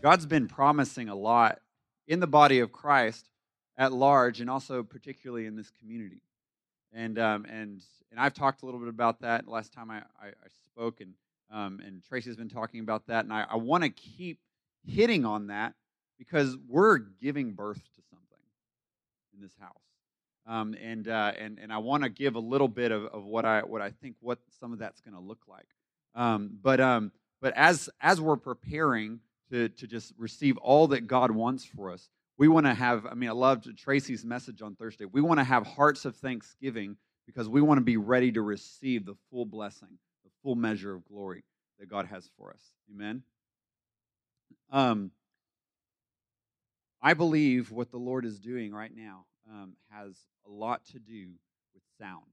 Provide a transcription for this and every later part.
God's been promising a lot in the body of Christ at large, and also particularly in this community. And um, and and I've talked a little bit about that last time I, I, I spoke, and um, and Tracy's been talking about that, and I, I want to keep hitting on that because we're giving birth to something in this house. Um, and, uh, and, and I want to give a little bit of, of what, I, what I think what some of that's going to look like. Um, but um, but as, as we're preparing to, to just receive all that God wants for us, we want to have, I mean, I loved Tracy's message on Thursday. We want to have hearts of thanksgiving because we want to be ready to receive the full blessing, the full measure of glory that God has for us. Amen. Um, I believe what the Lord is doing right now um, has a lot to do with sound,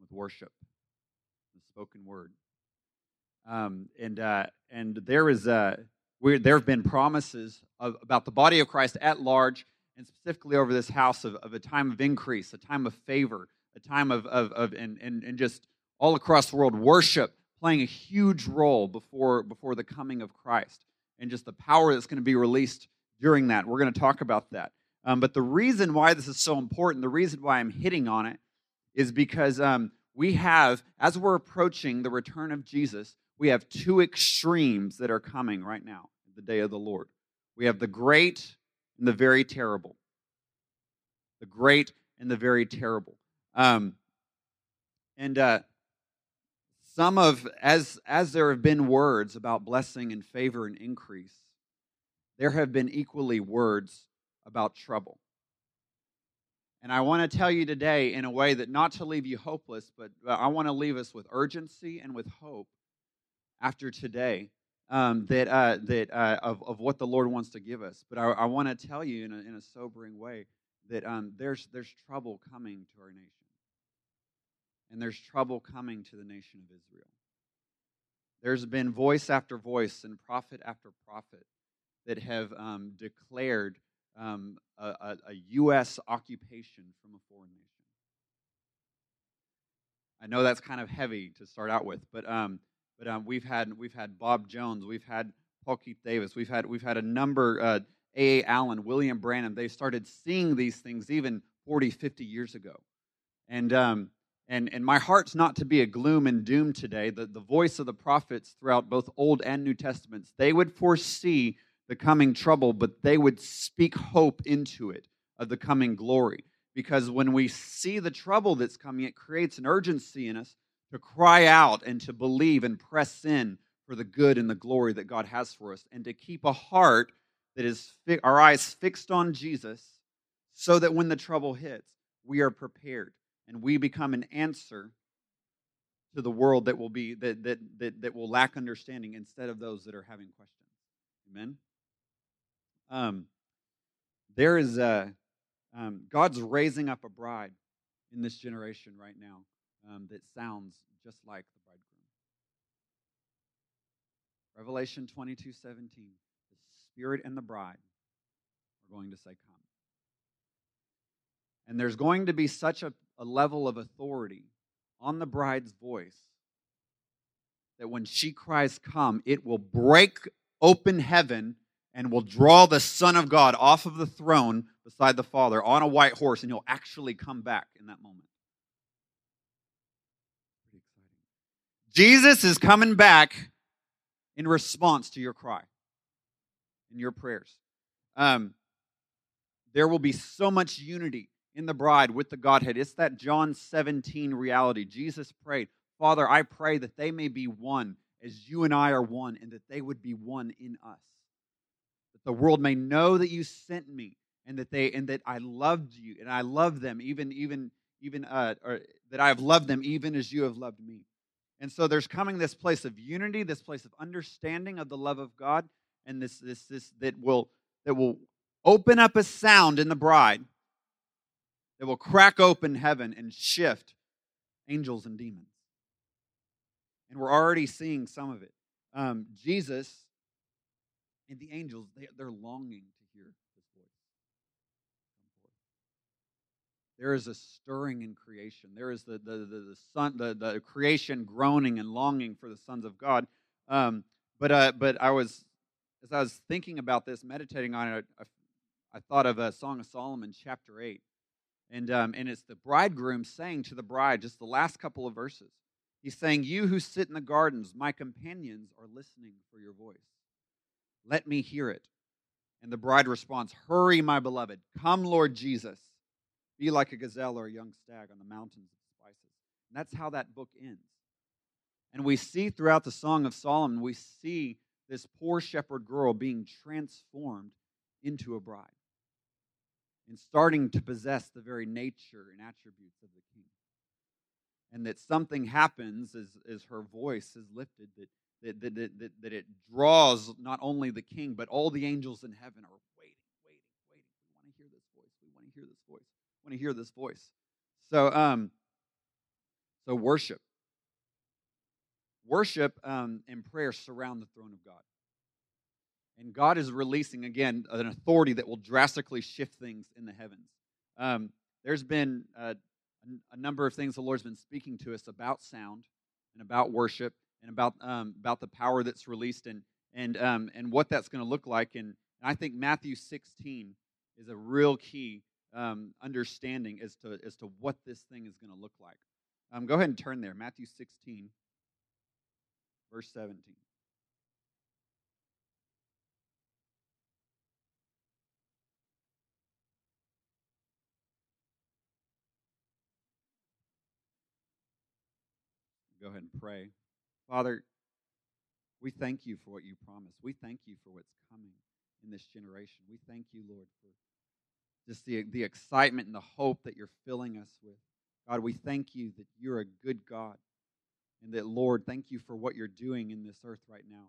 with worship, the spoken word. Um, and uh, and there is a there have been promises of, about the body of Christ at large, and specifically over this house of, of a time of increase, a time of favor, a time of of, of and, and and just all across the world worship playing a huge role before before the coming of Christ, and just the power that's going to be released during that. We're going to talk about that. Um, but the reason why this is so important, the reason why I'm hitting on it, is because um, we have, as we're approaching the return of Jesus, we have two extremes that are coming right now, the day of the Lord. We have the great and the very terrible. The great and the very terrible. Um, and uh, some of, as, as there have been words about blessing and favor and increase, there have been equally words about trouble. And I want to tell you today in a way that not to leave you hopeless, but I want to leave us with urgency and with hope after today um, that, uh, that uh, of, of what the Lord wants to give us. But I, I want to tell you in a, in a sobering way that um, there's, there's trouble coming to our nation. And there's trouble coming to the nation of Israel. There's been voice after voice and prophet after prophet that have um, declared um, a, a, a, U.S. occupation from a foreign nation. I know that's kind of heavy to start out with, but um, but um, we've had we've had Bob Jones, we've had Paul Keith Davis, we've had we've had a number uh, A. A. Allen, William Branham. They started seeing these things even 40, 50 years ago, and um, and and my heart's not to be a gloom and doom today. The the voice of the prophets throughout both Old and New Testaments, they would foresee the coming trouble, but they would speak hope into it of the coming glory. Because when we see the trouble that's coming, it creates an urgency in us to cry out and to believe and press in for the good and the glory that God has for us, and to keep a heart that is fi- our eyes fixed on Jesus, so that when the trouble hits, we are prepared and we become an answer to the world that will be that that that, that will lack understanding instead of those that are having questions. Amen. Um, there is a, um, God's raising up a bride in this generation right now um, that sounds just like the bridegroom. Revelation 22 17. The Spirit and the bride are going to say, Come. And there's going to be such a, a level of authority on the bride's voice that when she cries, Come, it will break open heaven and will draw the Son of God off of the throne beside the Father on a white horse, and he'll actually come back in that moment. Jesus is coming back in response to your cry and your prayers. Um, there will be so much unity in the bride with the Godhead. It's that John 17 reality. Jesus prayed, Father, I pray that they may be one as you and I are one, and that they would be one in us that the world may know that you sent me and that they and that I loved you and I love them even even even uh, or that I have loved them even as you have loved me. And so there's coming this place of unity, this place of understanding of the love of God, and this this this that will that will open up a sound in the bride that will crack open heaven and shift angels and demons. And we're already seeing some of it. Um, Jesus and the angels, they, they're longing to hear his voice There is a stirring in creation. There is the, the, the, the, son, the, the creation groaning and longing for the sons of God. Um, but, uh, but I was as I was thinking about this, meditating on it, I, I thought of a Song of Solomon, chapter 8. And, um, and it's the bridegroom saying to the bride, just the last couple of verses. He's saying, You who sit in the gardens, my companions are listening for your voice. Let me hear it. And the bride responds, Hurry, my beloved. Come, Lord Jesus. Be like a gazelle or a young stag on the mountains of spices. And that's how that book ends. And we see throughout the Song of Solomon, we see this poor shepherd girl being transformed into a bride and starting to possess the very nature and attributes of the king. And that something happens as, as her voice is lifted, that, that, that, that, that it draws not only the king, but all the angels in heaven are waiting, waiting, waiting. We want to hear this voice. We want to hear this voice. We want to hear this voice. So, um, so worship. Worship um, and prayer surround the throne of God. And God is releasing, again, an authority that will drastically shift things in the heavens. Um, there's been a, a, number of things the Lord's been speaking to us about sound and about worship and about, um, about the power that's released and, and, um, and what that's going to look like. And, and, I think Matthew 16 is a real key um, understanding as to, as to what this thing is going to look like. Um, go ahead and turn there. Matthew 16, verse 17. Go ahead and pray. Father, we thank you for what you promised. We thank you for what's coming in this generation. We thank you, Lord, for just the, the excitement and the hope that you're filling us with. God, we thank you that you're a good God. And that, Lord, thank you for what you're doing in this earth right now.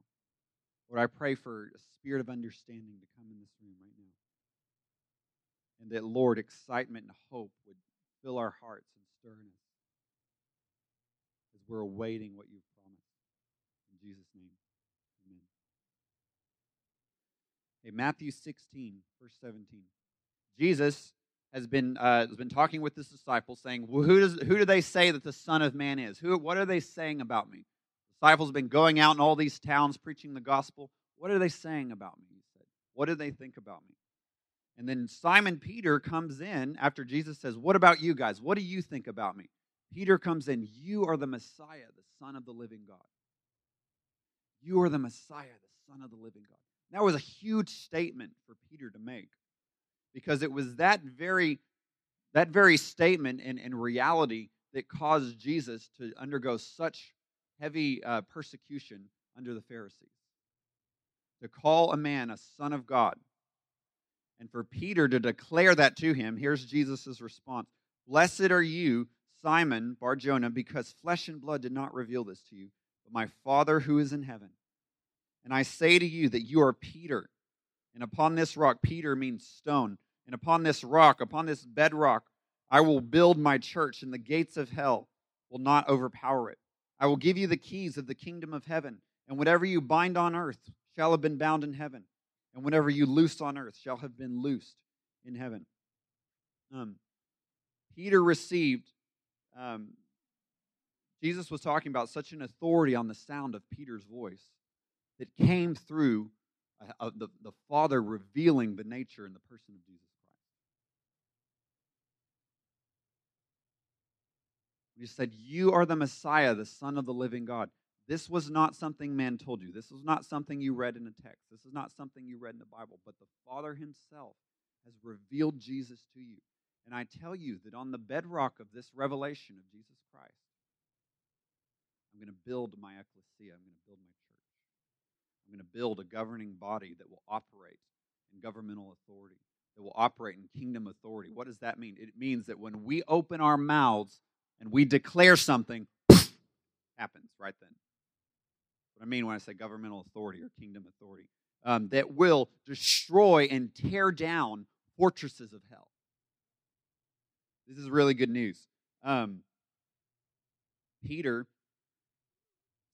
Lord, I pray for a spirit of understanding to come in this room right now. And that, Lord, excitement and hope would fill our hearts and stir in us as we're awaiting what you've promised. In Jesus' name, amen. Okay, Matthew 16, verse 17. Jesus has been, uh, has been talking with his disciples, saying, well, who, does, who do they say that the Son of Man is? Who, what are they saying about me? disciples have been going out in all these towns preaching the gospel. What are they saying about me? He said. What do they think about me? And then Simon Peter comes in after Jesus says, What about you guys? What do you think about me? Peter comes in, You are the Messiah, the Son of the living God. You are the Messiah, the Son of the living God. That was a huge statement for Peter to make because it was that very that very statement and, and reality that caused Jesus to undergo such heavy uh, persecution under the Pharisees. To call a man a son of God. And for Peter to declare that to him, here's Jesus' response Blessed are you, Simon Barjona, because flesh and blood did not reveal this to you, but my Father who is in heaven. And I say to you that you are Peter and upon this rock, Peter means stone. And upon this rock, upon this bedrock, I will build my church, and the gates of hell will not overpower it. I will give you the keys of the kingdom of heaven, and whatever you bind on earth shall have been bound in heaven, and whatever you loose on earth shall have been loosed in heaven. Um, Peter received, um, Jesus was talking about such an authority on the sound of Peter's voice that came through uh, the, the Father revealing the nature and the person of Jesus Christ. He said, You are the Messiah, the Son of the living God. This was not something man told you. This was not something you read in a text. This is not something you read in the Bible, but the Father Himself has revealed Jesus to you. And I tell you that on the bedrock of this revelation of Jesus Christ, I'm going to build my ecclesia. I'm going to build my I'm going to build a governing body that will operate in governmental authority, that will operate in kingdom authority. What does that mean? It means that when we open our mouths and we declare something, happens right then. What I mean when I say governmental authority or kingdom authority, um, that will destroy and tear down fortresses of hell. This is really good news. Um, Peter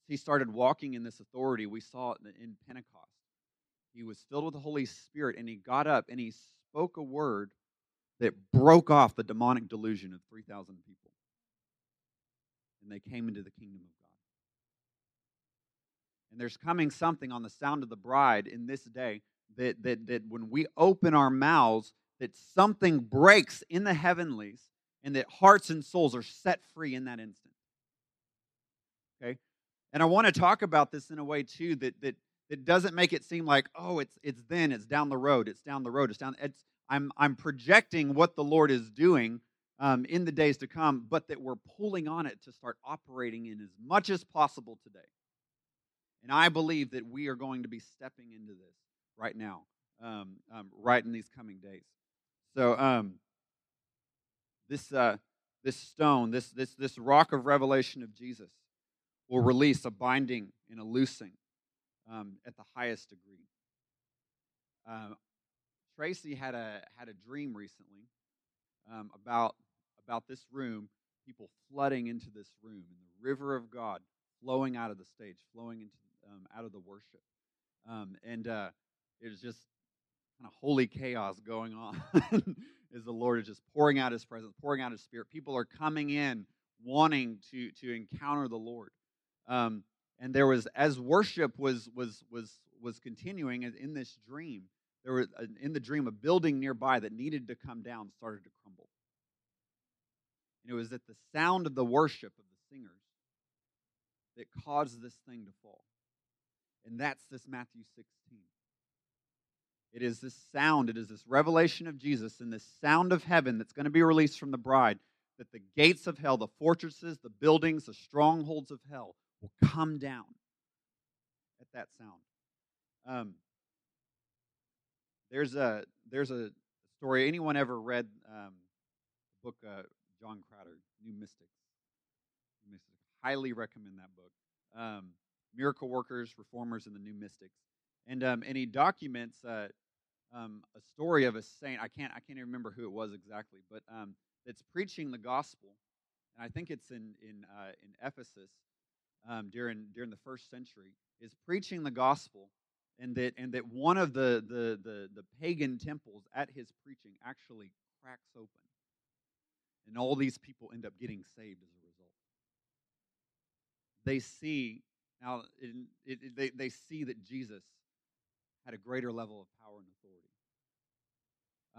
he started walking in this authority. We saw it in Pentecost. He was filled with the Holy Spirit and he got up and he spoke a word that broke off the demonic delusion of 3,000 people. And they came into the kingdom of God. And there's coming something on the sound of the bride in this day that, that, that when we open our mouths, that something breaks in the heavenlies and that hearts and souls are set free in that instant. And I want to talk about this in a way too that that that doesn't make it seem like, oh, it's it's then, it's down the road, it's down the road, it's down. It's I'm I'm projecting what the Lord is doing um, in the days to come, but that we're pulling on it to start operating in as much as possible today. And I believe that we are going to be stepping into this right now, um, um, right in these coming days. So um, this uh, this stone, this this this rock of revelation of Jesus, will release a binding and a loosing um, at the highest degree. Uh, Tracy had a had a dream recently um, about about this room, people flooding into this room, and the river of God flowing out of the stage, flowing into um, out of the worship, um, and uh, it was just kind of holy chaos going on as the Lord is just pouring out His presence, pouring out His Spirit. People are coming in wanting to to encounter the Lord. Um, and there was as worship was was was was continuing in this dream there was in the dream a building nearby that needed to come down started to crumble. And it was at the sound of the worship of the singers that caused this thing to fall. And that's this matthew 16 it is this sound it is this revelation of jesus and this sound of heaven that's going to be released from the bride that the gates of hell the fortresses the buildings the strongholds of hell will come down at that sound. Um, there's a there's a story. Anyone ever read um, the book uh, John Crowder, New Mystics? New Mystics? Highly recommend that book. Um, Miracle Workers, Reformers, and the New Mystics. And um, and he documents uh, um, a story of a saint. I can't I can't even remember who it was exactly, but um, that's preaching the gospel. And I think it's in in uh, in Ephesus um, during during the first century is preaching the gospel, and that and that one of the the the, the pagan temples at his preaching actually cracks open, and all these people end up getting saved as a result. They see now it, it, they they see that Jesus had a greater level of power and authority.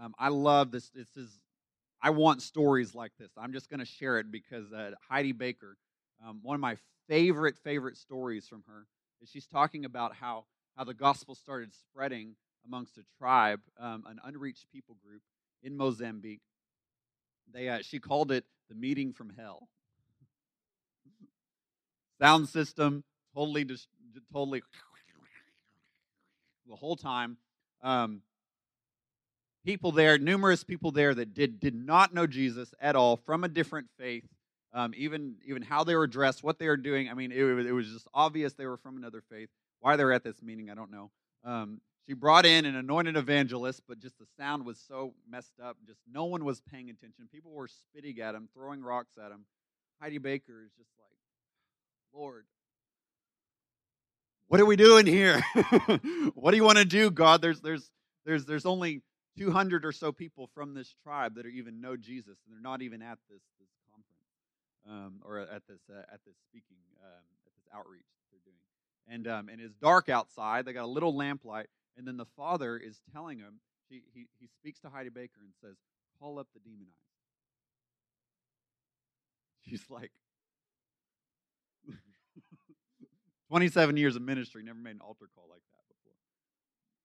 Um, I love this. This is I want stories like this. I'm just going to share it because uh, Heidi Baker, um, one of my favorite, favorite stories from her is she's talking about how, how the gospel started spreading amongst a tribe, um, an unreached people group in Mozambique. They, uh, she called it the meeting from hell. Sound system totally, just, totally, the whole time. Um, people there, numerous people there that did did not know Jesus at all, from a different faith, um, even even how they were dressed, what they were doing. I mean, it, it, was just obvious they were from another faith. Why they're at this meeting, I don't know. Um, she brought in an anointed evangelist, but just the sound was so messed up. Just no one was paying attention. People were spitting at him, throwing rocks at him. Heidi Baker is just like, Lord, what are we doing here? what do you want to do, God? There's there's there's there's only 200 or so people from this tribe that are even know Jesus, and they're not even at this um, or at this uh, at this speaking um, at this outreach they're doing. And um, and it's dark outside. They got a little lamplight, and then the father is telling him. He, he, he speaks to Heidi Baker and says, "Call up the demon demonized." She's like, 27 years of ministry, never made an altar call like that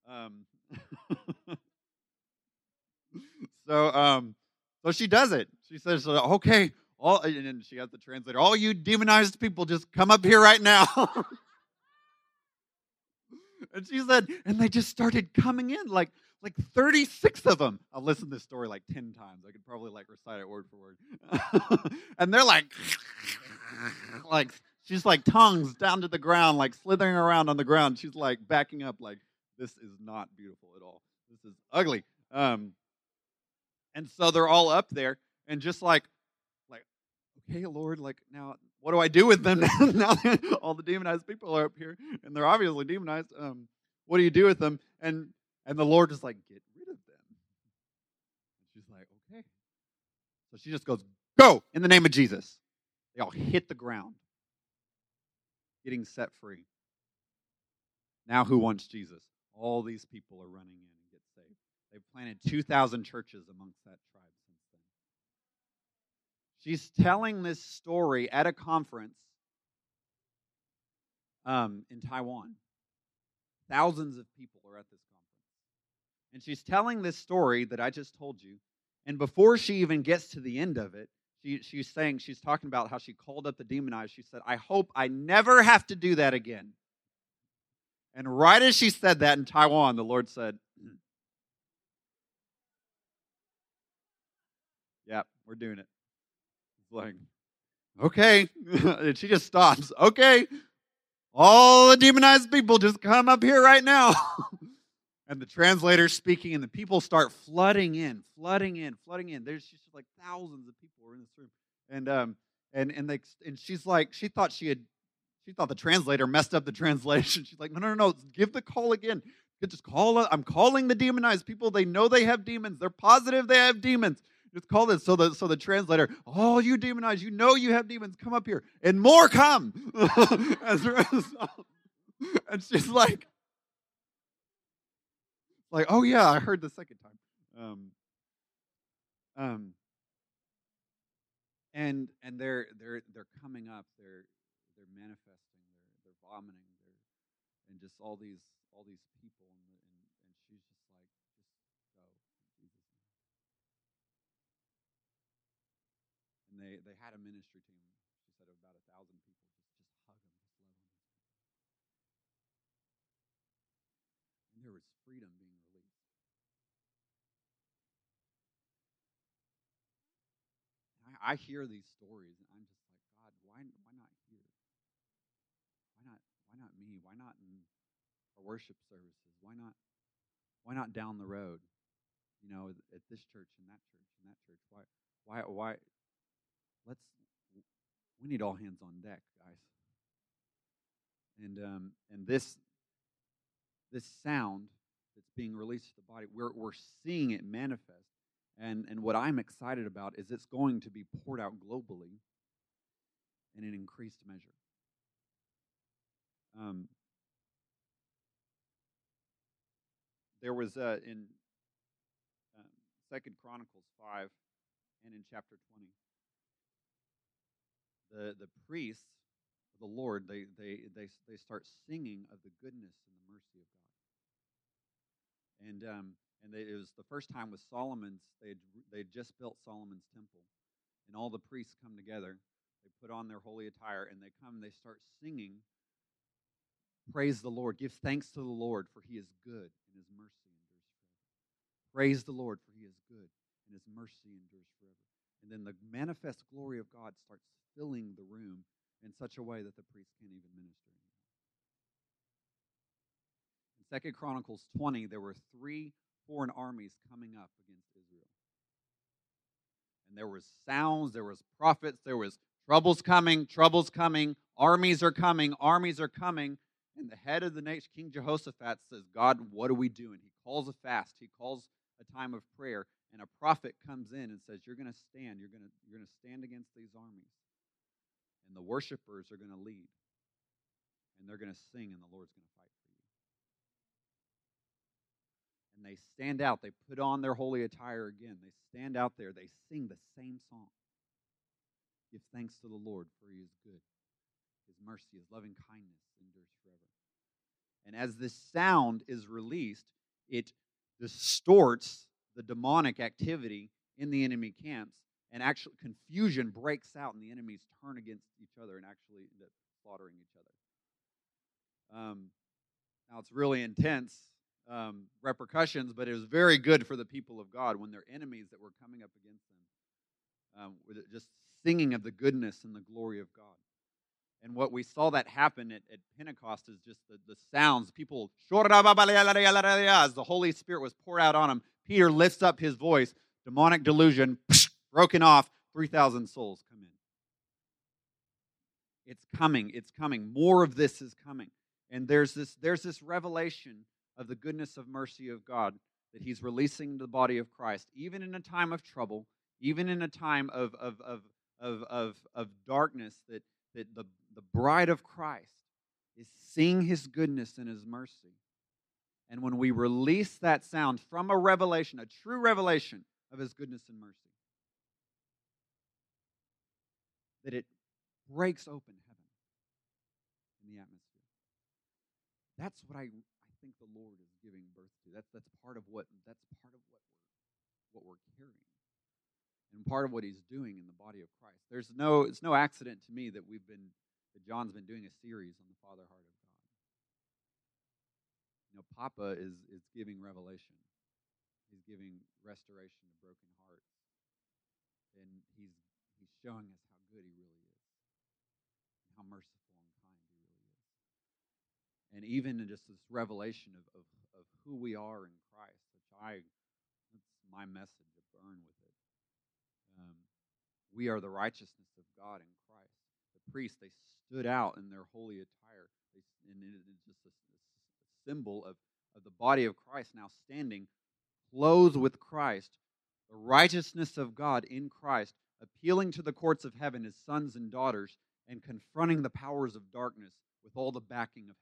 before. Um, so, um, so she does it. She says, "Okay, all and she has the translator all you demonized people just come up here right now. And she said and they just started coming in like like 36 of them. I've listened to this story like 10 times. I could probably like recite it word for word. And they're like like she's like tongues down to the ground like slithering around on the ground. She's like backing up like this is not beautiful at all. This is ugly. Um and so they're all up there and just like okay, Lord, like now, what do I do with them now? all the demonized people are up here, and they're obviously demonized. Um, what do you do with them? And and the Lord is like, get rid of them. And she's like, okay. So she just goes, go in the name of Jesus. They all hit the ground, getting set free. Now, who wants Jesus? All these people are running in and get saved. They've planted 2,000 churches amongst that tribe. She's telling this story at a conference um, in Taiwan. Thousands of people are at this conference. And she's telling this story that I just told you. And before she even gets to the end of it, she, she's saying, she's talking about how she called up the demonized. She said, I hope I never have to do that again. And right as she said that in Taiwan, the Lord said, Yep, we're doing it. Like, okay. and she just stops. Okay. All the demonized people just come up here right now. and the translator speaking, and the people start flooding in, flooding in, flooding in. There's just like thousands of people are in this room, and um, and and they and she's like, she thought she had, she thought the translator messed up the translation. She's like, no, no, no, no, give the call again. Just call. I'm calling the demonized people. They know they have demons. They're positive they have demons. Just call this. So the so the translator, oh, you demonized, you know you have demons. Come up here, and more come. and she's like, like, oh yeah, I heard the second time. Um, um, and and they're they're they're coming up. They're they're manifesting. They're they're vomiting. They're and just all these all these people. And, and, and she's just like, just go, Jesus. And they they had a ministry team. She said of about a thousand people. Just just hug them, just love them. And there was freedom being released. I, I hear these stories and I'm just like, God, why, why not here? Why not, why not me? Why not in our worship services? Why not, why not down the road? You know, at this church and that church and that church. Why, why, why? Let's, we need all hands on deck, guys. And, um, and this, this sound that's being released to the body, we're, we're seeing it manifest and, and what I'm excited about is it's going to be poured out globally in an increased measure. Um, there was uh, in um, Second Chronicles five and in chapter twenty, the the priests of the Lord they they they they start singing of the goodness and the mercy of God, and um, and they, it was the first time with Solomon's. They they just built Solomon's temple, and all the priests come together. They put on their holy attire, and they come. and They start singing. Praise the Lord. Give thanks to the Lord, for He is good, and His mercy endures forever. Praise the Lord, for He is good, and His mercy endures forever. And then the manifest glory of God starts filling the room in such a way that the priest can't even minister. In Second Chronicles 20, there were three foreign armies coming up against Israel. And there was sounds, there was prophets, there was troubles coming, troubles coming, armies are coming, armies are coming. And the head of the nation, King Jehoshaphat, says, God, what are we doing? He calls a fast, he calls a time of prayer, and a prophet comes in and says, You're going to stand, you're going to, you're to stand against these armies. And the worshipers are going to lead, and they're going to sing, and the Lord's going to fight for you. and they stand out. They put on their holy attire again. They stand out there. They sing the same song. Give thanks to the Lord, for he is good. His mercy, his loving kindness endures forever. And as this sound is released, it distorts the demonic activity in the enemy camps, and actually confusion breaks out, and the enemies turn against each other and actually end up slaughtering each other. Um, now it's really intense um, repercussions, but it was very good for the people of God when their enemies that were coming up against them um, were just singing of the goodness and the glory of God. And what we saw that happen at, at Pentecost is just the, the sounds. People, as the Holy Spirit was poured out on them, Peter lifts up his voice, demonic delusion, broken off, 3,000 souls come in. It's coming. It's coming. More of this is coming. And there's this, there's this revelation of the goodness of mercy of God that He's releasing the body of Christ, even in a time of trouble, even in a time of, of, of, of, of, of darkness, that, that the, the bride of Christ is seeing his goodness and his mercy. And when we release that sound from a revelation, a true revelation of his goodness and mercy, that it breaks open heaven in the atmosphere. That's what I, I think the Lord is giving birth to. That's that's part of what that's part of what we're what we're carrying. And part of what he's doing in the body of Christ. There's no it's no accident to me that we've been that John's been doing a series on the Father heart of. Know, Papa is is giving revelation. He's giving restoration to broken hearts. And he's he's showing us how good he really is. And how merciful and kind he really is. And even in just this revelation of, of, of who we are in Christ, which I that's my message to burn with it. Um, we are the righteousness of God in Christ. The priests, they stood out in their holy attire. They, and it is just a symbol of, of the body of Christ now standing clothed with Christ, the righteousness of God in Christ, appealing to the courts of heaven as sons and daughters, and confronting the powers of darkness with all the backing of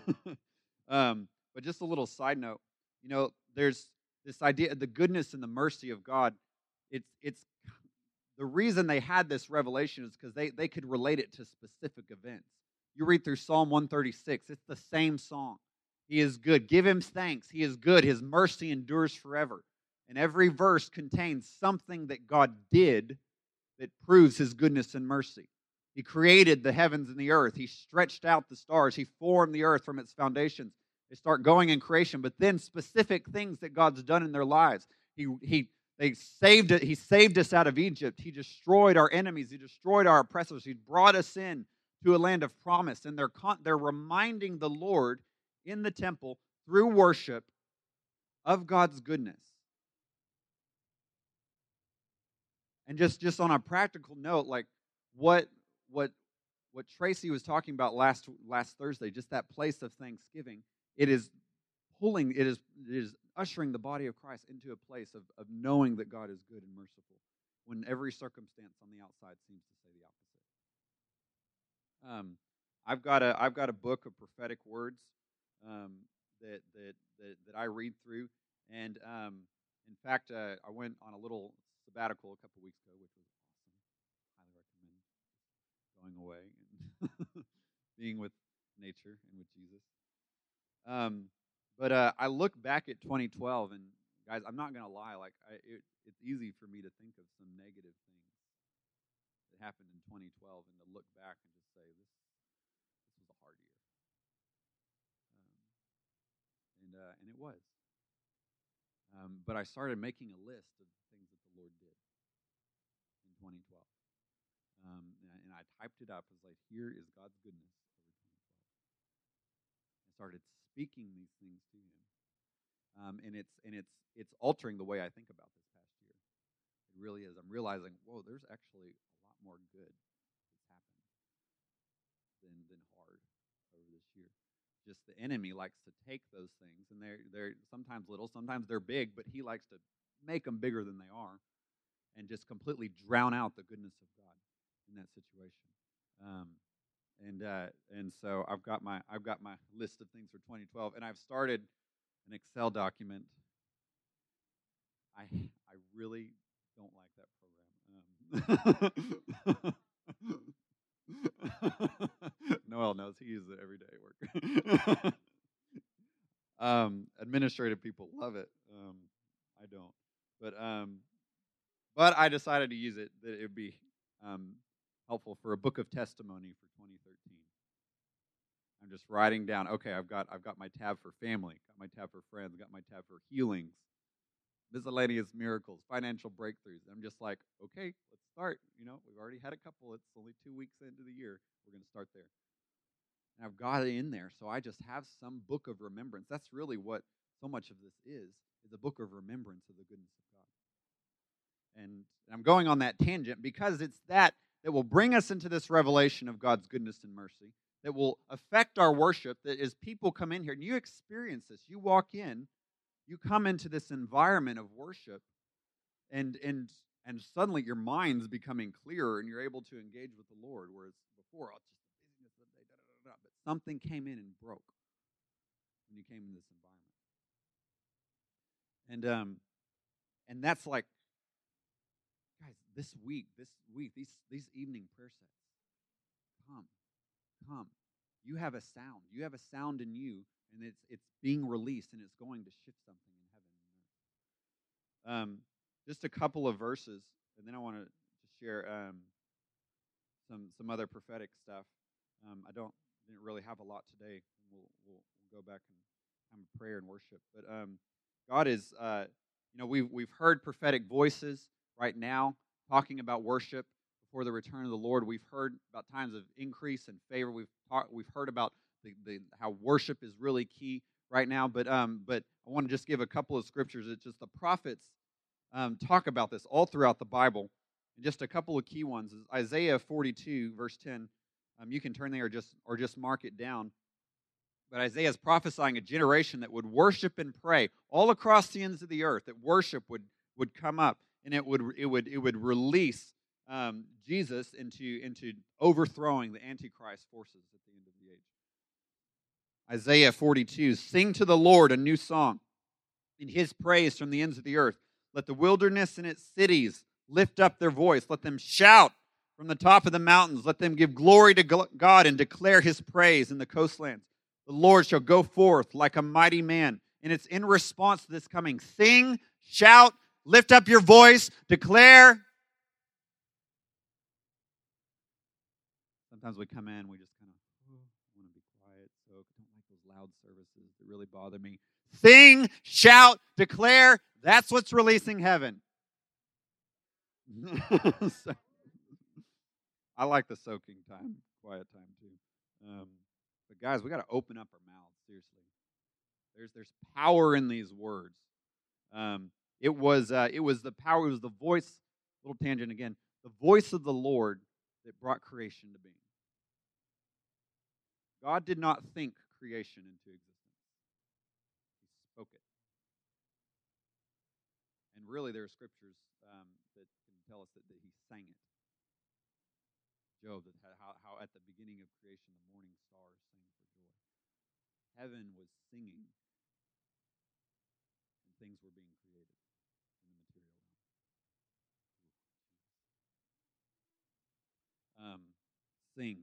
heaven. Um, but just a little side note, you know, there's this idea of the goodness and the mercy of God. It's it's the reason they had this revelation is because they, they could relate it to specific events. You read through Psalm 136, it's the same song. He is good. Give him thanks. He is good. His mercy endures forever. And every verse contains something that God did that proves his goodness and mercy. He created the heavens and the earth. He stretched out the stars. He formed the earth from its foundations. They start going in creation, but then specific things that God's done in their lives. He, he they saved it. He saved us out of Egypt. He destroyed our enemies. He destroyed our oppressors. He brought us in to a land of promise. And they're, con- they're reminding the Lord in the temple through worship of God's goodness. And just, just on a practical note, like what what what Tracy was talking about last last Thursday, just that place of thanksgiving, it is pulling, it is it is ushering the body of Christ into a place of, of knowing that God is good and merciful when every circumstance on the outside seems to say the opposite. Um, I've got a I've got a book of prophetic words um, that, that that that I read through, and um, in fact, uh, I went on a little sabbatical a couple weeks ago, which was awesome. Highly recommend going away and being with nature and with Jesus. But uh, I look back at 2012, and guys, I'm not gonna lie. Like, I, it, it's easy for me to think of some negative things that happened in 2012, and to look back and just say this, this was a hard year. Um, and uh, and it was. Um, but I started making a list of things that the Lord did in 2012. Um, and, I, and I typed it up. as like, here is God's goodness over 2012. I started speaking these things to him. Um, and it's and it's it's altering the way I think about this past year. It really is. I'm realizing, whoa, there's actually a lot more good that's happened than than hard over this year. Just the enemy likes to take those things, and they're they're sometimes little, sometimes they're big, but he likes to make them bigger than they are, and just completely drown out the goodness of God in that situation. Um, and uh, and so I've got my I've got my list of things for 2012, and I've started an Excel document. I I really don't like that program. Um, Noel knows he uses it every day at work. um, administrative people love it. Um, I don't, but um, but I decided to use it that it would be um, helpful for a book of testimony for 2013. I'm just writing down, okay, I've got I've got my tab for family, got my tab for friends, got my tab for healings, miscellaneous miracles, financial breakthroughs. I'm just like, okay, let's start. You know, we've already had a couple. It's only two weeks into the year. We're going to start there. And I've got it in there, so I just have some book of remembrance. That's really what so much of this is, is a book of remembrance of the goodness of God. And I'm going on that tangent because it's that that will bring us into this revelation of God's goodness and mercy, that will affect our worship, that as people come in here and you experience this, you walk in, you come into this environment of worship, and and and suddenly your mind's becoming clearer and you're able to engage with the Lord. Whereas before, oh, just da, da, but something came in and broke when you came in this environment. And um, and that's like, this week, this week, these these evening prayer sets, come, come. You have a sound. You have a sound in you, and it's it's being released, and it's going to shift something in heaven. Um, just a couple of verses, and then I want to share um, some some other prophetic stuff. Um, I don't didn't really have a lot today. We'll, we'll, we'll go back and have a prayer and worship. But um, God is, uh, you know, we've we've heard prophetic voices right now talking about worship before the return of the Lord. We've heard about times of increase and favor. We've we've heard about the, the, how worship is really key right now. But um, but I want to just give a couple of scriptures. It's just the prophets um, talk about this all throughout the Bible. And just a couple of key ones is Isaiah 42, verse 10. Um, you can turn there or just, or just mark it down. But Isaiah is prophesying a generation that would worship and pray all across the ends of the earth, that worship would, would come up and it would, it would, it would release um, Jesus into, into overthrowing the Antichrist forces at the end of the age. Isaiah 42 Sing to the Lord a new song in his praise from the ends of the earth. Let the wilderness and its cities lift up their voice. Let them shout from the top of the mountains. Let them give glory to God and declare his praise in the coastlands. The Lord shall go forth like a mighty man. And it's in response to this coming. Sing, shout, lift up your voice, declare. Sometimes we come in, we just kind of want to be quiet, so don't like those loud services that really bother me. Sing, shout, declare. That's what's releasing heaven. I like the soaking time, quiet time too. Um, but guys, we got to open up our mouths. Seriously, there's there's power in these words. Um, it was uh, it was the power. It was the voice. Little tangent again. The voice of the Lord that brought creation to being. God did not think creation into existence. He spoke it. And really, there are scriptures um, that can tell us that, that he sang it. Job, that how, how at the beginning of creation the morning stars sang for joy. Heaven was singing, and things were being created in the material realm. Um, sing.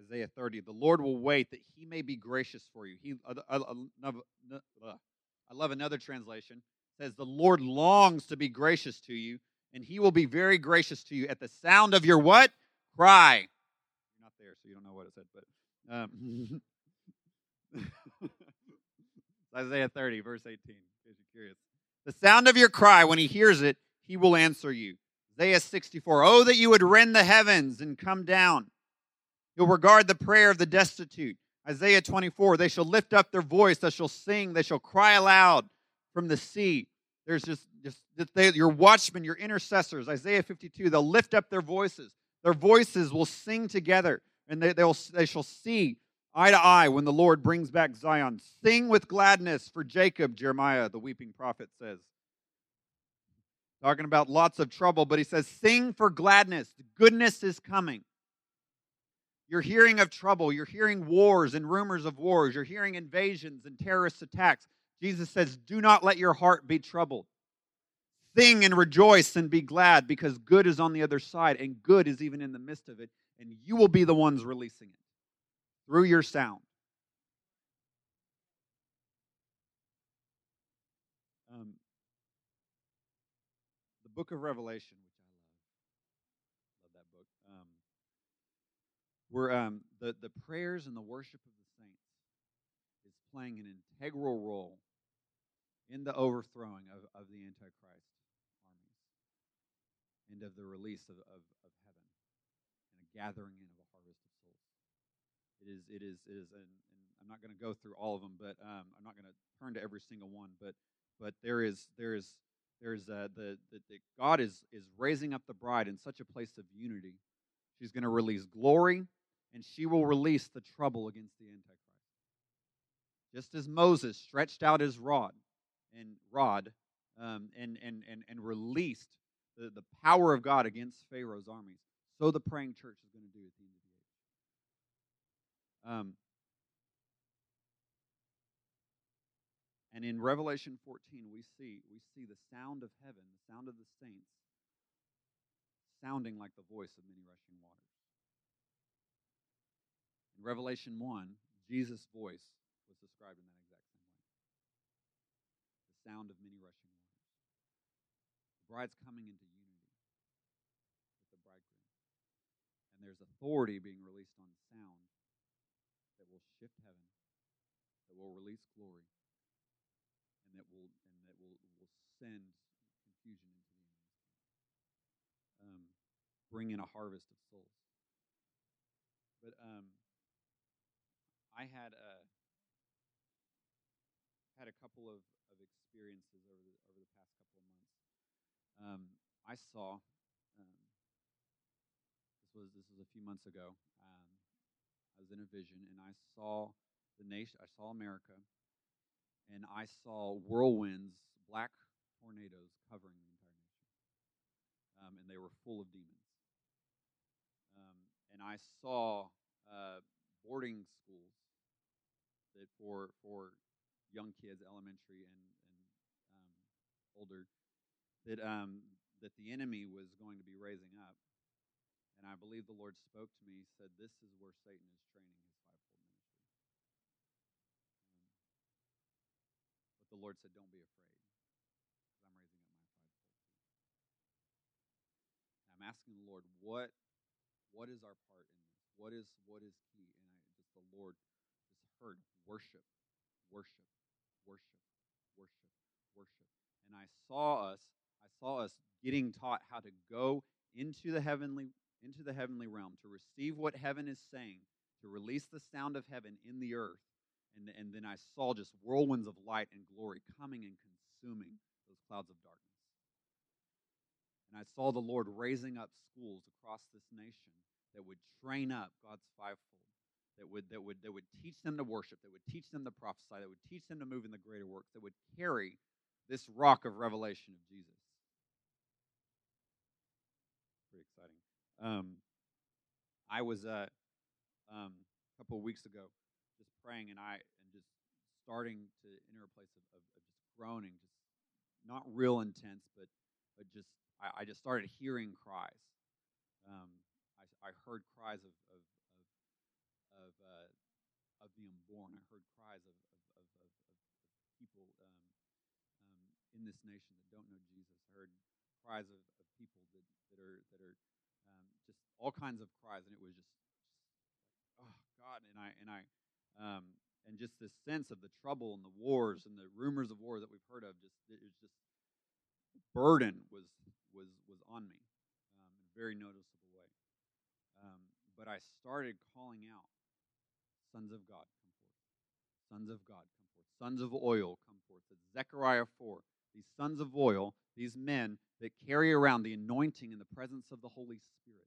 Isaiah 30. The Lord will wait that he may be gracious for you. He, uh, I love another translation says, The Lord longs to be gracious to you, and he will be very gracious to you at the sound of your what? Cry. You're not there, so you don't know what it said, but um, Isaiah 30, verse 18, in case you're curious. The sound of your cry, when he hears it, he will answer you. Isaiah 64, Oh, that you would rend the heavens and come down. You'll regard the prayer of the destitute. Isaiah 24, they shall lift up their voice, they shall sing, they shall cry aloud from the sea. There's just, just they, your watchmen, your intercessors. Isaiah 52, they'll lift up their voices. Their voices will sing together, and they, they'll, they shall see eye to eye when the Lord brings back Zion. Sing with gladness for Jacob, Jeremiah, the weeping prophet says. Talking about lots of trouble, but he says, Sing for gladness. Goodness is coming. You're hearing of trouble. You're hearing wars and rumors of wars. You're hearing invasions and terrorist attacks. Jesus says, Do not let your heart be troubled. Sing and rejoice and be glad because good is on the other side and good is even in the midst of it, and you will be the ones releasing it through your sound. Um, the book of Revelation, which I love, love that book. Um, where um, the the prayers and the worship of the saints is playing an integral role in the overthrowing of, of the Antichrist armies and of the release of, of, of heaven and a gathering in of a harvest of souls. It is, it is, it is, and, I'm not going to go through all of them, but um, I'm not going to turn to every single one, but but there is there is there's uh, the, the, the God is is raising up the bride in such a place of unity. She's going to release glory, and she will release the trouble against the Antichrist. Just as Moses stretched out his rod and rod, um, and, and, and, and released the, the power of God against Pharaoh's armies. So the praying church is going to do at the end of the age. Um, and in Revelation 14, we see we see the sound of heaven, the sound of the saints, sounding like the voice of many rushing waters. In Revelation 1, Jesus' voice was described in that exact same way. The sound of many rushing waters. The bride's coming into unity with the bridegroom. And there's authority being released on sound that will shift heaven, that will release glory, that will and that will, will send confusion into the enemy's camp. Um, bring in a harvest of souls. But um, I had a had a couple of, of experiences over the over the past couple of months. Um, I saw um, this was this was a few months ago. Um, I was in a vision and I saw the nation. I saw America, and I saw whirlwinds, black tornadoes covering the entire nation, um, and they were full of demons. Um, and I saw uh, boarding schools that for for young kids, elementary and and um, older, that um, that the enemy was going to be raising up. And I believe the Lord spoke to me. Said, "This is where Satan is training his fivefold ministry." Um, but the Lord said, "Don't be afraid, because I'm raising up my fivefold too." And I'm asking the Lord, "What what is our part in this? What is what is key?" And I just the Lord just heard worship, worship, worship, worship, worship. And I saw us, I saw us getting taught how to go into the heavenly into the heavenly realm to receive what heaven is saying, to release the sound of heaven in the earth. And, and then I saw just whirlwinds of light and glory coming and consuming those clouds of darkness. And I saw the Lord raising up schools across this nation that would train up God's fivefold that would that would that would teach them to worship, that would teach them to prophesy, that would teach them to move in the greater works, that would carry this rock of revelation of Jesus. Pretty exciting. Um, I was uh, um, a couple of weeks ago praying, and I and just starting to enter a place of, of, of just groaning, just not real intense, but but just I, I just started hearing cries. Um, I, I heard cries of, of of uh, of the unborn. I heard cries of of, of, of, of people um, um, in this nation that don't know Jesus. I heard cries of, of people that, that are that are um, just all kinds of cries, and it was just, just oh God, and I and I um, and just this sense of the trouble and the wars and the rumors of war that we've heard of. Just it was just burden was was was on me um, in a very noticeable way. Um, but I started calling out Sons of God, come forth. Sons of God, come forth. Sons of oil, come forth. Zechariah 4. These sons of oil, these men that carry around the anointing in the presence of the Holy Spirit,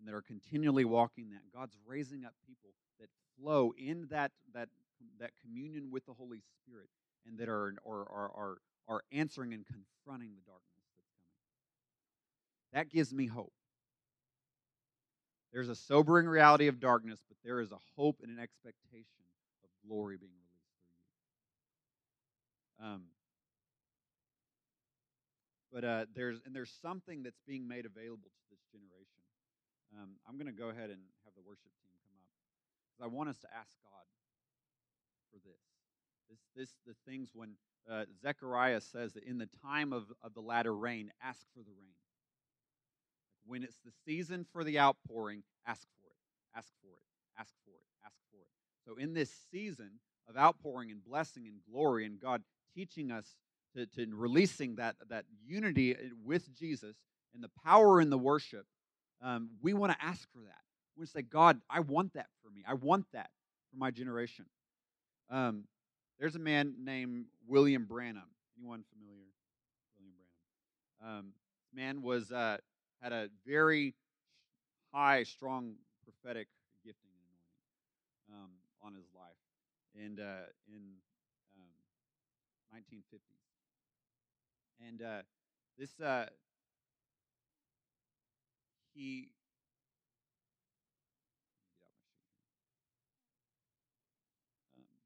and that are continually walking that. God's raising up people that flow in that, that, that communion with the Holy Spirit and that are, are, are, are, answering and confronting the darkness that's coming. That gives me hope. There's a sobering reality of darkness, but there is a hope and an expectation of glory being released through you. Um, but uh, there's and there's something that's being made available to this generation. Um, I'm going to go ahead and have the worship team come up because I want us to ask God for this. This, this, the things when uh, Zechariah says that in the time of, of the latter rain, ask for the rain. When it's the season for the outpouring, ask for it, ask for it, ask for it, ask for it. So, in this season of outpouring and blessing and glory, and God teaching us to, to releasing that, that unity with Jesus and the power in the worship, um, we want to ask for that. We say, God, I want that for me. I want that for my generation. Um, there's a man named William Branham. Anyone familiar? William Branham. Um, man was uh, had a very high, strong prophetic gifting um, on his life. And uh, in um, 1950s, And uh, this, uh, he. get out my sheet here.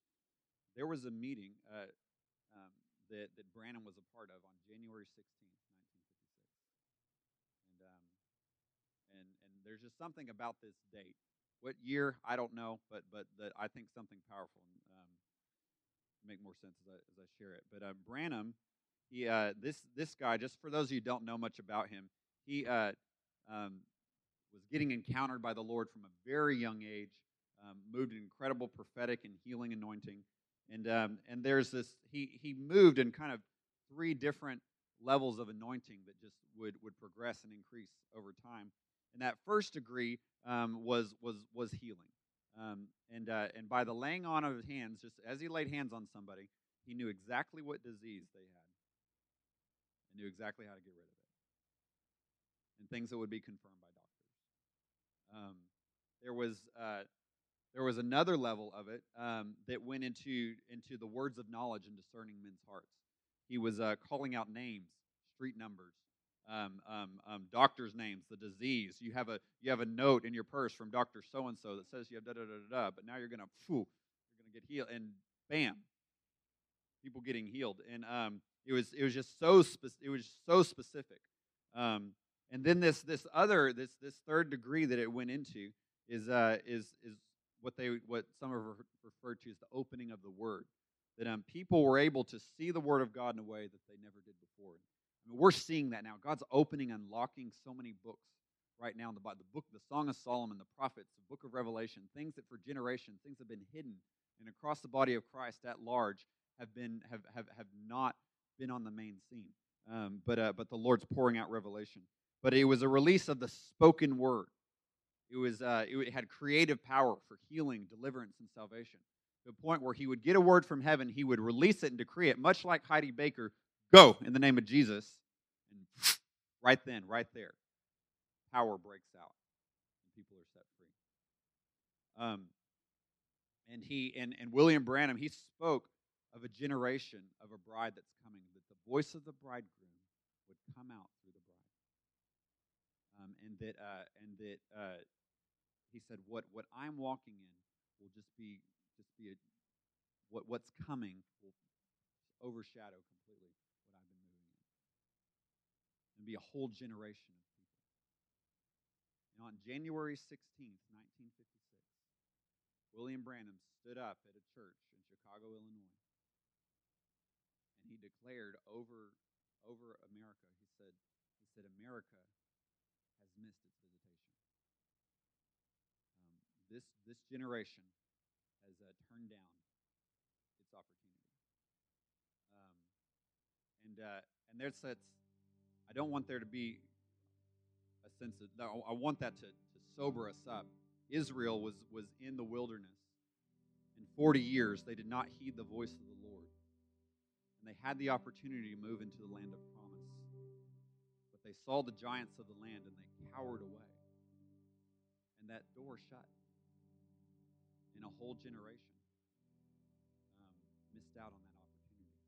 Um, there was a meeting uh, um, that, that Branham was a part of on January 16th, 1956. And, um, and, and there's just something about this date. What year, I don't know, but, but that I think something powerful. Um, make more sense as I, as I share it. But uh, Branham, he, uh, this, this guy, just for those of you who don't know much about him, he uh, um, was getting encountered by the Lord from a very young age, um, moved an incredible prophetic and healing anointing. And, um, and there's this, he, he moved in kind of three different levels of anointing that just would, would progress and increase over time. And that first degree um, was, was, was healing. Um, and, uh, and by the laying on of his hands, just as he laid hands on somebody, he knew exactly what disease they had and knew exactly how to get rid of it. And things that would be confirmed by doctors. Um, there was uh, there was another level of it um, that went into into the words of knowledge and discerning men's hearts. He was uh, calling out names, street numbers, um, um, um, doctors' names, the disease. You have a you have a note in your purse from Doctor So and So that says you have da da da da da. But now you're gonna, phew, you're gonna get healed, and bam, people getting healed. And um, it was it was just so spe- it was so specific. Um, and then this this other this this third degree that it went into is uh, is is what they what some have referred to as the opening of the Word. That um, people were able to see the Word of God in a way that they never did before. We're seeing that now. God's opening, unlocking so many books right now in the Bible. The book, the Song of Solomon, the prophets, the book of Revelation, things that for generations, things have been hidden and across the body of Christ at large have been have have, have not been on the main scene. Um, but uh, but the Lord's pouring out revelation. But it was a release of the spoken word. It was uh, it had creative power for healing, deliverance, and salvation. To a point where he would get a word from heaven, he would release it and decree it, much like Heidi Baker Go in the name of Jesus. And right then, right there, power breaks out and people are set free. Um, and he and, and William Branham, he spoke of a generation of a bride that's coming, that the voice of the bridegroom would come out through the bride. Um, and that uh, and that uh, he said, what what I'm walking in will just be just be a what what's coming will overshadow completely what I've been moving in and be a whole generation of people. And on January 16th, 1956, William Branham stood up at a church in Chicago, Illinois, he declared over over America. He said, he said, America has missed its visitation. Um, this this generation has uh, turned down its opportunity. Um, and uh, and there's that's I don't want there to be a sense of, no, I want that to, to sober us up. Israel was, was in the wilderness. In 40 years, they did not heed the voice of the. And they had the opportunity to move into the land of promise. But they saw the giants of the land and they cowered away. And that door shut. And a whole generation um, missed out on that opportunity.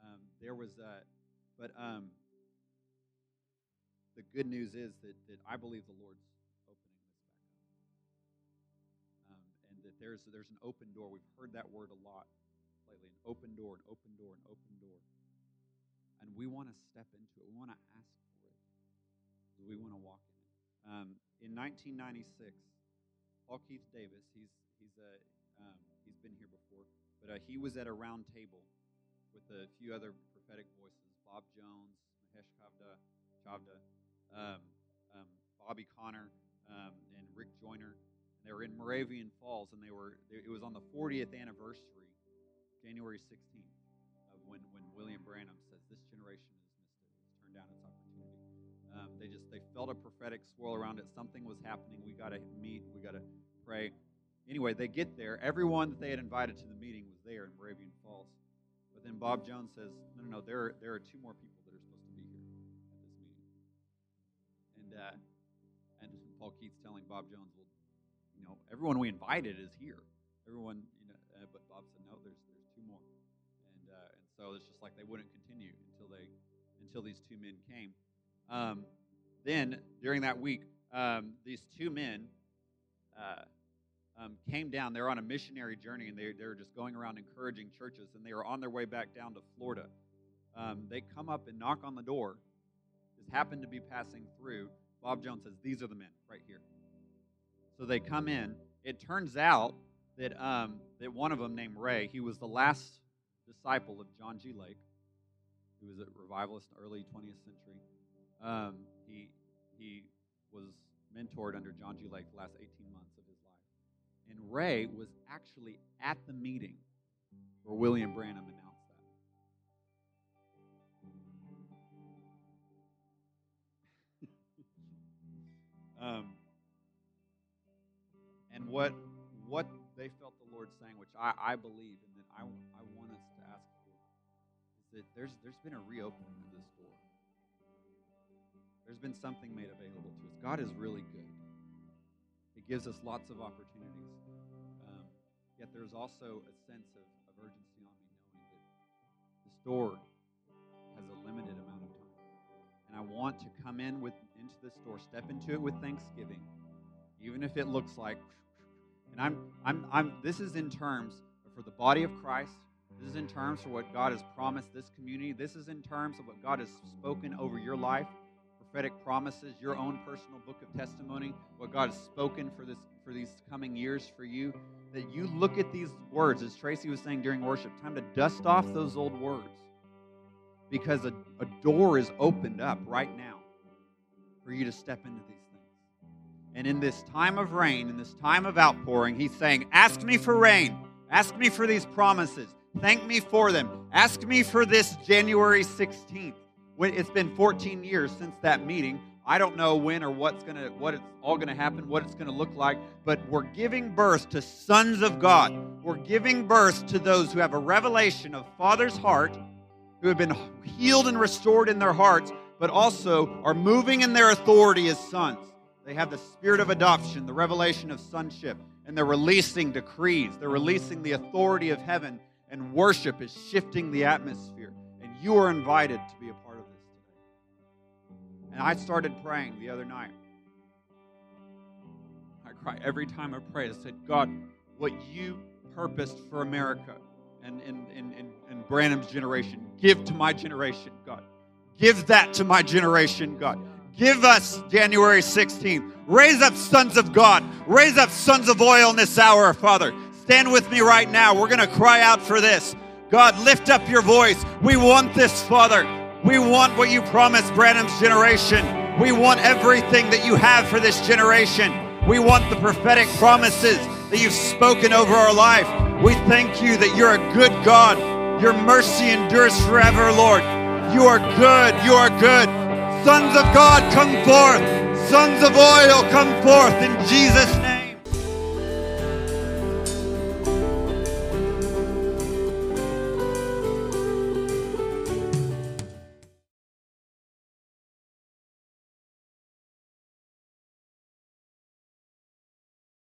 Um, there was a, but um, the good news is that, that I believe the Lord's opening this back up. Um, and that there's, there's an open door. We've heard that word a lot lately an open door, an open door, an open door. And we want to step into it. We want to ask for it. We want to walk in it. Um, in 1996, Paul Keith Davis, he's, he's, a, um, he's been here before, but uh, he was at a round table with a few other prophetic voices Bob Jones, Mahesh Kavda, Chavda, um, um, Bobby Conner, um, and Rick Joyner. They were in Moravian Falls, and they were. It was on the 40th anniversary, January 16th, of when when William Branham says this generation has missed it. It's turned down its opportunity. Um, they just they felt a prophetic swirl around it. Something was happening. We got to meet. We got to pray. Anyway, they get there. Everyone that they had invited to the meeting was there in Moravian Falls. But then Bob Jones says, "No, no, no. There, there are two more people that are supposed to be here at this meeting." And uh, and Paul Keith's telling Bob Jones, well, you know, everyone we invited is here. Everyone, you know, uh, but Bob said, no, there's. So it's just like they wouldn't continue until they until these two men came. Um, then during that week, um, these two men uh, um, came down. They're on a missionary journey, and they they were just going around encouraging churches, and they were on their way back down to Florida. Um, they come up and knock on the door. Just happened to be passing through. Bob Jones says, "These are the men right here." So they come in. It turns out that um, that one of them, named Ray, he was the last disciple of John G. Lake, who was a revivalist in early 20th century. Um, he he was mentored under John G. Lake the last 18 months of his life, and Ray was actually at the meeting where William Branham announced that. um, and what what they felt the Lord saying, which I, I believe, and that I, I want us to ask for, is that there's there's been a reopening of this door. There's been something made available to us. God is really good. He gives us lots of opportunities. Um, yet there's also a sense of, of urgency on me knowing that this door has a limited amount of time. And I want to come in with into this door, step into it with thanksgiving, even if it looks like and I'm, I'm, I'm, this is in terms for the body of Christ. This is in terms for what God has promised this community. This is in terms of what God has spoken over your life, prophetic promises, your own personal book of testimony, what God has spoken for this for these coming years for you. That you look at these words, as Tracy was saying during worship, time to dust off those old words. Because a, a door is opened up right now for you to step into these. And in this time of rain, in this time of outpouring, he's saying, Ask me for rain. Ask me for these promises. Thank me for them. Ask me for this January 16th. It's been 14 years since that meeting. I don't know when or what's gonna what it's all gonna happen, what it's gonna look like, but we're giving birth to sons of God. We're giving birth to those who have a revelation of Father's heart, who have been healed and restored in their hearts, but also are moving in their authority as sons. They have the spirit of adoption, the revelation of sonship, and they're releasing decrees. They're releasing the authority of heaven, and worship is shifting the atmosphere. And you are invited to be a part of this today. And I started praying the other night. I cry every time I pray. I said, God, what you purposed for America and in, in, in, in Branham's generation, give to my generation, God. Give that to my generation, God. Give us January 16th. Raise up sons of God. Raise up sons of oil in this hour, Father. Stand with me right now. We're going to cry out for this. God, lift up your voice. We want this, Father. We want what you promised Branham's generation. We want everything that you have for this generation. We want the prophetic promises that you've spoken over our life. We thank you that you're a good God. Your mercy endures forever, Lord. You are good. You are good. Sons of God, come forth. Sons of oil, come forth in Jesus'